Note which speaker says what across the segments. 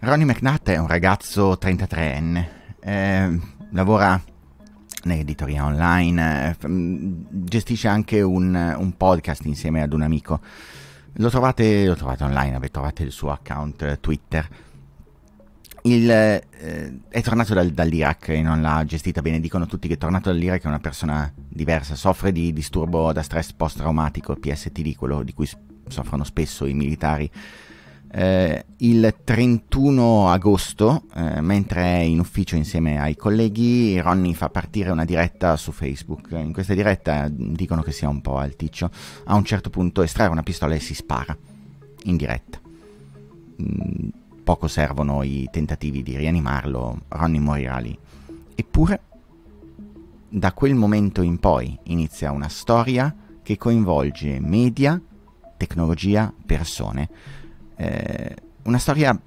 Speaker 1: Ronnie McNutt è un ragazzo 33enne. Eh, lavora nell'editoria online, eh, gestisce anche un, un, podcast insieme ad un amico. Lo trovate, lo trovate online, trovate il suo account Twitter. Il, eh, è tornato dal, dall'Iraq e non l'ha gestita bene. Dicono tutti che è tornato dall'Iraq è una persona diversa, soffre di disturbo da stress post-traumatico, PSTD, quello di cui soffrono spesso i militari eh, il 31 agosto, eh, mentre è in ufficio insieme ai colleghi, Ronnie fa partire una diretta su Facebook. In questa diretta dicono che sia un po' alticcio. A un certo punto estrae una pistola e si spara in diretta. Mm, poco servono i tentativi di rianimarlo, Ronnie morirà lì. Eppure, da quel momento in poi inizia una storia che coinvolge media, tecnologia, persone eh, una storia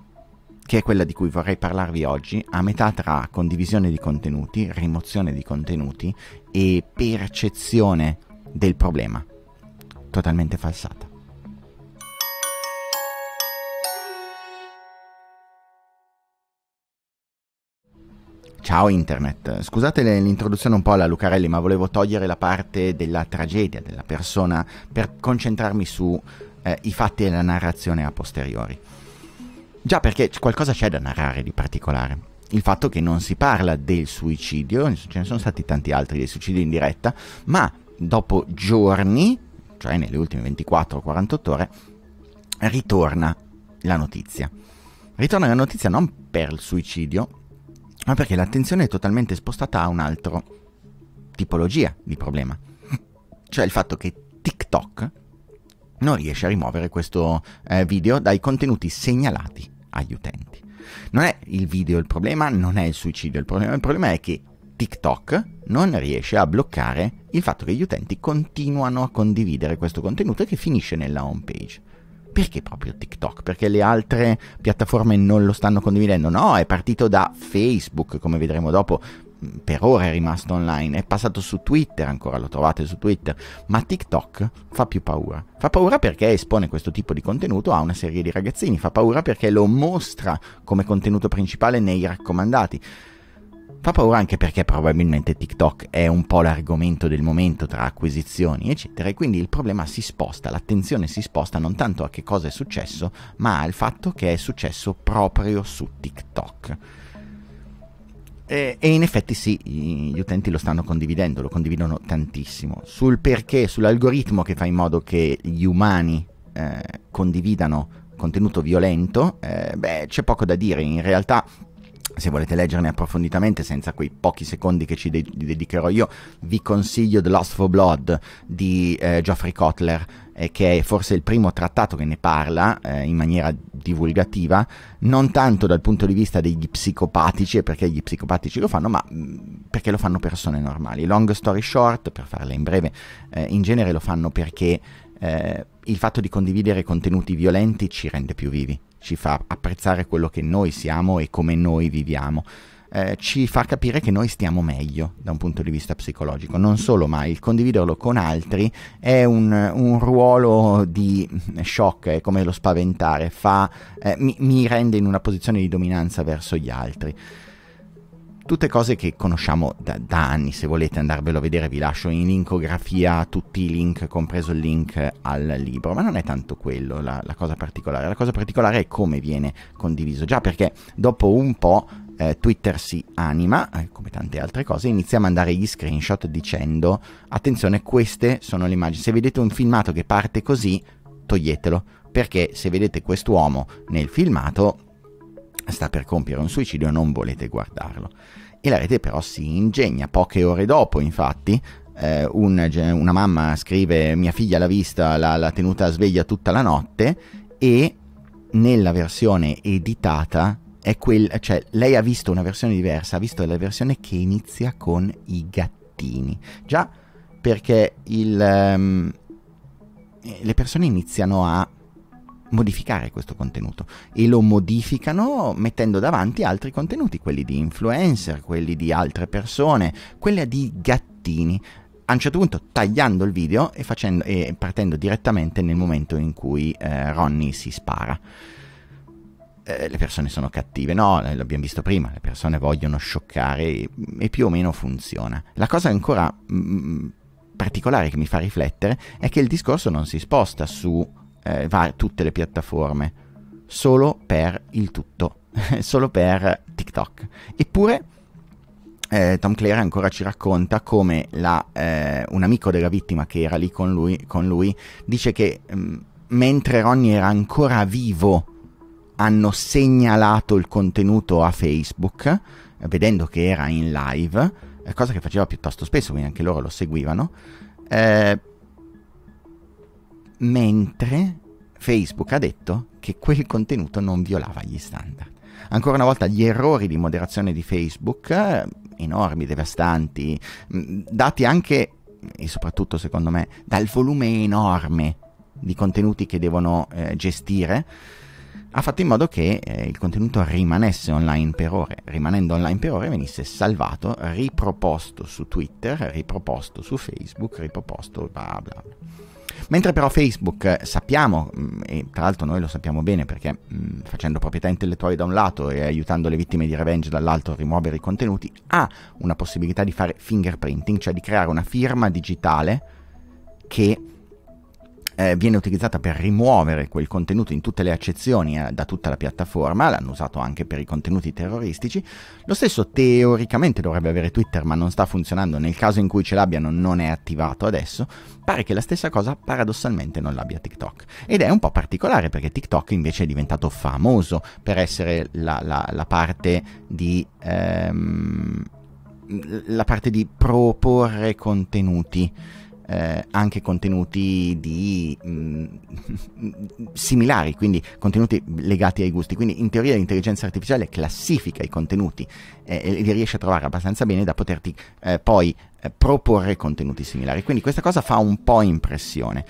Speaker 1: che è quella di cui vorrei parlarvi oggi, a metà tra condivisione di contenuti, rimozione di contenuti e percezione del problema, totalmente falsata. Ciao Internet, scusate l'introduzione un po' alla Lucarelli, ma volevo togliere la parte della tragedia della persona per concentrarmi su eh, i fatti e la narrazione a posteriori. Già perché qualcosa c'è da narrare di particolare. Il fatto che non si parla del suicidio, ce ne sono stati tanti altri dei suicidi in diretta, ma dopo giorni, cioè nelle ultime 24-48 ore, ritorna la notizia. Ritorna la notizia non per il suicidio, ma perché l'attenzione è totalmente spostata a un'altra tipologia di problema. Cioè il fatto che TikTok non riesce a rimuovere questo eh, video dai contenuti segnalati agli utenti. Non è il video il problema, non è il suicidio il problema, il problema è che TikTok non riesce a bloccare il fatto che gli utenti continuano a condividere questo contenuto e che finisce nella home page. Perché proprio TikTok? Perché le altre piattaforme non lo stanno condividendo? No, è partito da Facebook, come vedremo dopo, per ora è rimasto online, è passato su Twitter, ancora lo trovate su Twitter, ma TikTok fa più paura. Fa paura perché espone questo tipo di contenuto a una serie di ragazzini, fa paura perché lo mostra come contenuto principale nei raccomandati. Fa paura anche perché probabilmente TikTok è un po' l'argomento del momento tra acquisizioni, eccetera, e quindi il problema si sposta, l'attenzione si sposta non tanto a che cosa è successo, ma al fatto che è successo proprio su TikTok. E, e, in effetti sì, gli utenti lo stanno condividendo, lo condividono tantissimo. Sul perché, sull'algoritmo che fa in modo che gli umani eh, condividano contenuto violento, eh, beh, c'è poco da dire. In realtà, se volete leggerne approfonditamente, senza quei pochi secondi che ci de- dedicherò io, vi consiglio The Lost for Blood di eh, Geoffrey Kotler eh, che è forse il primo trattato che ne parla eh, in maniera divulgativa, non tanto dal punto di vista degli psicopatici e perché gli psicopatici lo fanno, ma mh, mm, perché lo fanno persone normali. Long story short, per farla in breve, eh, in genere lo fanno perché eh, il fatto di condividere contenuti violenti ci rende più vivi, ci fa apprezzare quello che noi siamo e come noi viviamo eh, ci fa capire che noi stiamo meglio da un punto di vista psicologico. Non solo, ma il condividerlo con altri è un, un ruolo di shock, è come lo spaventare, fa, eh, mi, mi rende in una posizione di dominanza verso gli altri. Tutte cose che conosciamo da, da, anni, se volete andarvelo a vedere vi lascio in linkografia tutti i link, compreso il link al libro, ma non è tanto quello la, la cosa particolare, la cosa particolare è come viene condiviso, già perché dopo un po' eh, Twitter si anima, eh, come tante altre cose, inizia a mandare gli screenshot dicendo attenzione queste sono le immagini, se vedete un filmato che parte così toglietelo, perché se vedete quest'uomo nel filmato sta per compiere un suicidio e non volete guardarlo e la rete però si ingegna. Poche ore dopo, infatti, eh, un, una mamma scrive mia figlia l'ha vista, l'ha, l'ha tenuta sveglia tutta la notte e nella versione editata è quel, cioè lei ha visto una versione diversa, ha visto la versione che inizia con i gattini. Già perché il, um, le persone iniziano a modificare questo contenuto e lo modificano mettendo davanti altri contenuti, quelli di influencer, quelli di altre persone, quelli di gattini. A un certo punto tagliando il video e, facendo, e partendo direttamente nel momento in cui eh, Ronnie si spara. Eh, le persone sono cattive, no, l'abbiamo visto prima, le persone vogliono scioccare e, e più o meno funziona. La cosa ancora mm, particolare che mi fa riflettere è che il discorso non si sposta su eh, va, tutte le piattaforme, solo per il tutto, solo per TikTok. Eppure eh, Tom Clare ancora ci racconta come la, eh, un amico della vittima che era lì con lui, con lui dice che mh, mm, mentre Ronnie era ancora vivo hanno segnalato il contenuto a Facebook, eh, vedendo che era in live, eh, cosa che faceva piuttosto spesso, quindi anche loro lo seguivano. Mentre Facebook ha detto che quel contenuto non violava gli standard. Ancora una volta gli errori di moderazione di Facebook, eh, enormi, devastanti, mm, dati anche e soprattutto secondo me dal volume enorme di contenuti che devono eh, gestire, ha fatto in modo che eh, il contenuto rimanesse online per ore, rimanendo online per ore venisse salvato, riproposto su Twitter, riproposto su Facebook, riproposto bla bla bla. Mentre però Facebook eh, sappiamo, mm, e tra l'altro noi lo sappiamo bene perché mh, mm, facendo proprietà intellettuali da un lato e aiutando le vittime di revenge dall'altro a rimuovere i contenuti, ha una possibilità di fare fingerprinting, cioè di creare una firma digitale che eh, viene utilizzata per rimuovere quel contenuto in tutte le accezioni eh, da tutta la piattaforma, l'hanno usato anche per i contenuti terroristici. Lo stesso teoricamente dovrebbe avere Twitter, ma non sta funzionando. Nel caso in cui ce l'abbiano, non è attivato adesso. Pare che la stessa cosa paradossalmente non l'abbia TikTok. Ed è un po' particolare perché TikTok invece è diventato famoso per essere la, la, la parte di. Ehm, la parte di proporre contenuti eh, anche contenuti di, mh, mm, similari, quindi contenuti legati ai gusti. Quindi in teoria l'intelligenza artificiale classifica i contenuti eh, e li riesce a trovare abbastanza bene da poterti eh, poi eh, proporre contenuti similari. Quindi questa cosa fa un po' impressione.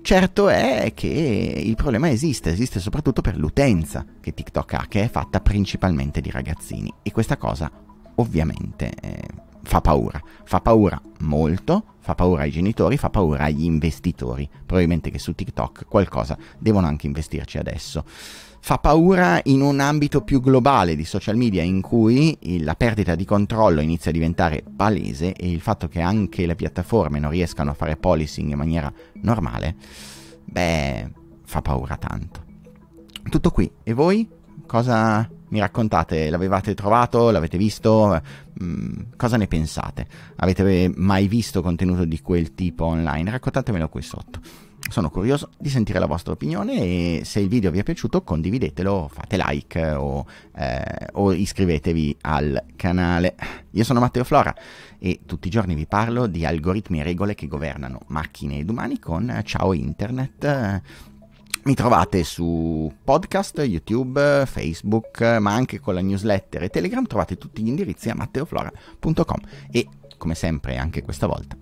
Speaker 1: Certo è che il problema esiste, esiste soprattutto per l'utenza che TikTok ha, che è fatta principalmente di ragazzini e questa cosa ovviamente eh, fa paura, fa paura molto, fa paura ai genitori, fa paura agli investitori, probabilmente che su TikTok qualcosa devono anche investirci adesso. Fa paura in un ambito più globale di social media in cui la perdita di controllo inizia a diventare palese e il fatto che anche le piattaforme non riescano a fare policing in maniera normale, beh, fa paura tanto. Tutto qui, e voi? Cosa mi raccontate? L'avevate trovato? L'avete visto? Mm, cosa ne pensate? Avete mai visto contenuto di quel tipo online? Raccontatemelo qui sotto. Sono curioso di sentire la vostra opinione e se il video vi è piaciuto condividetelo, fate like o, eh, o iscrivetevi al canale. Io sono Matteo Flora e tutti i giorni vi parlo di algoritmi e regole che governano macchine ed umani con Ciao Internet mi trovate su podcast, YouTube, Facebook, ma anche con la newsletter e Telegram trovate tutti gli indirizzi a matteoflora.com e come sempre anche questa volta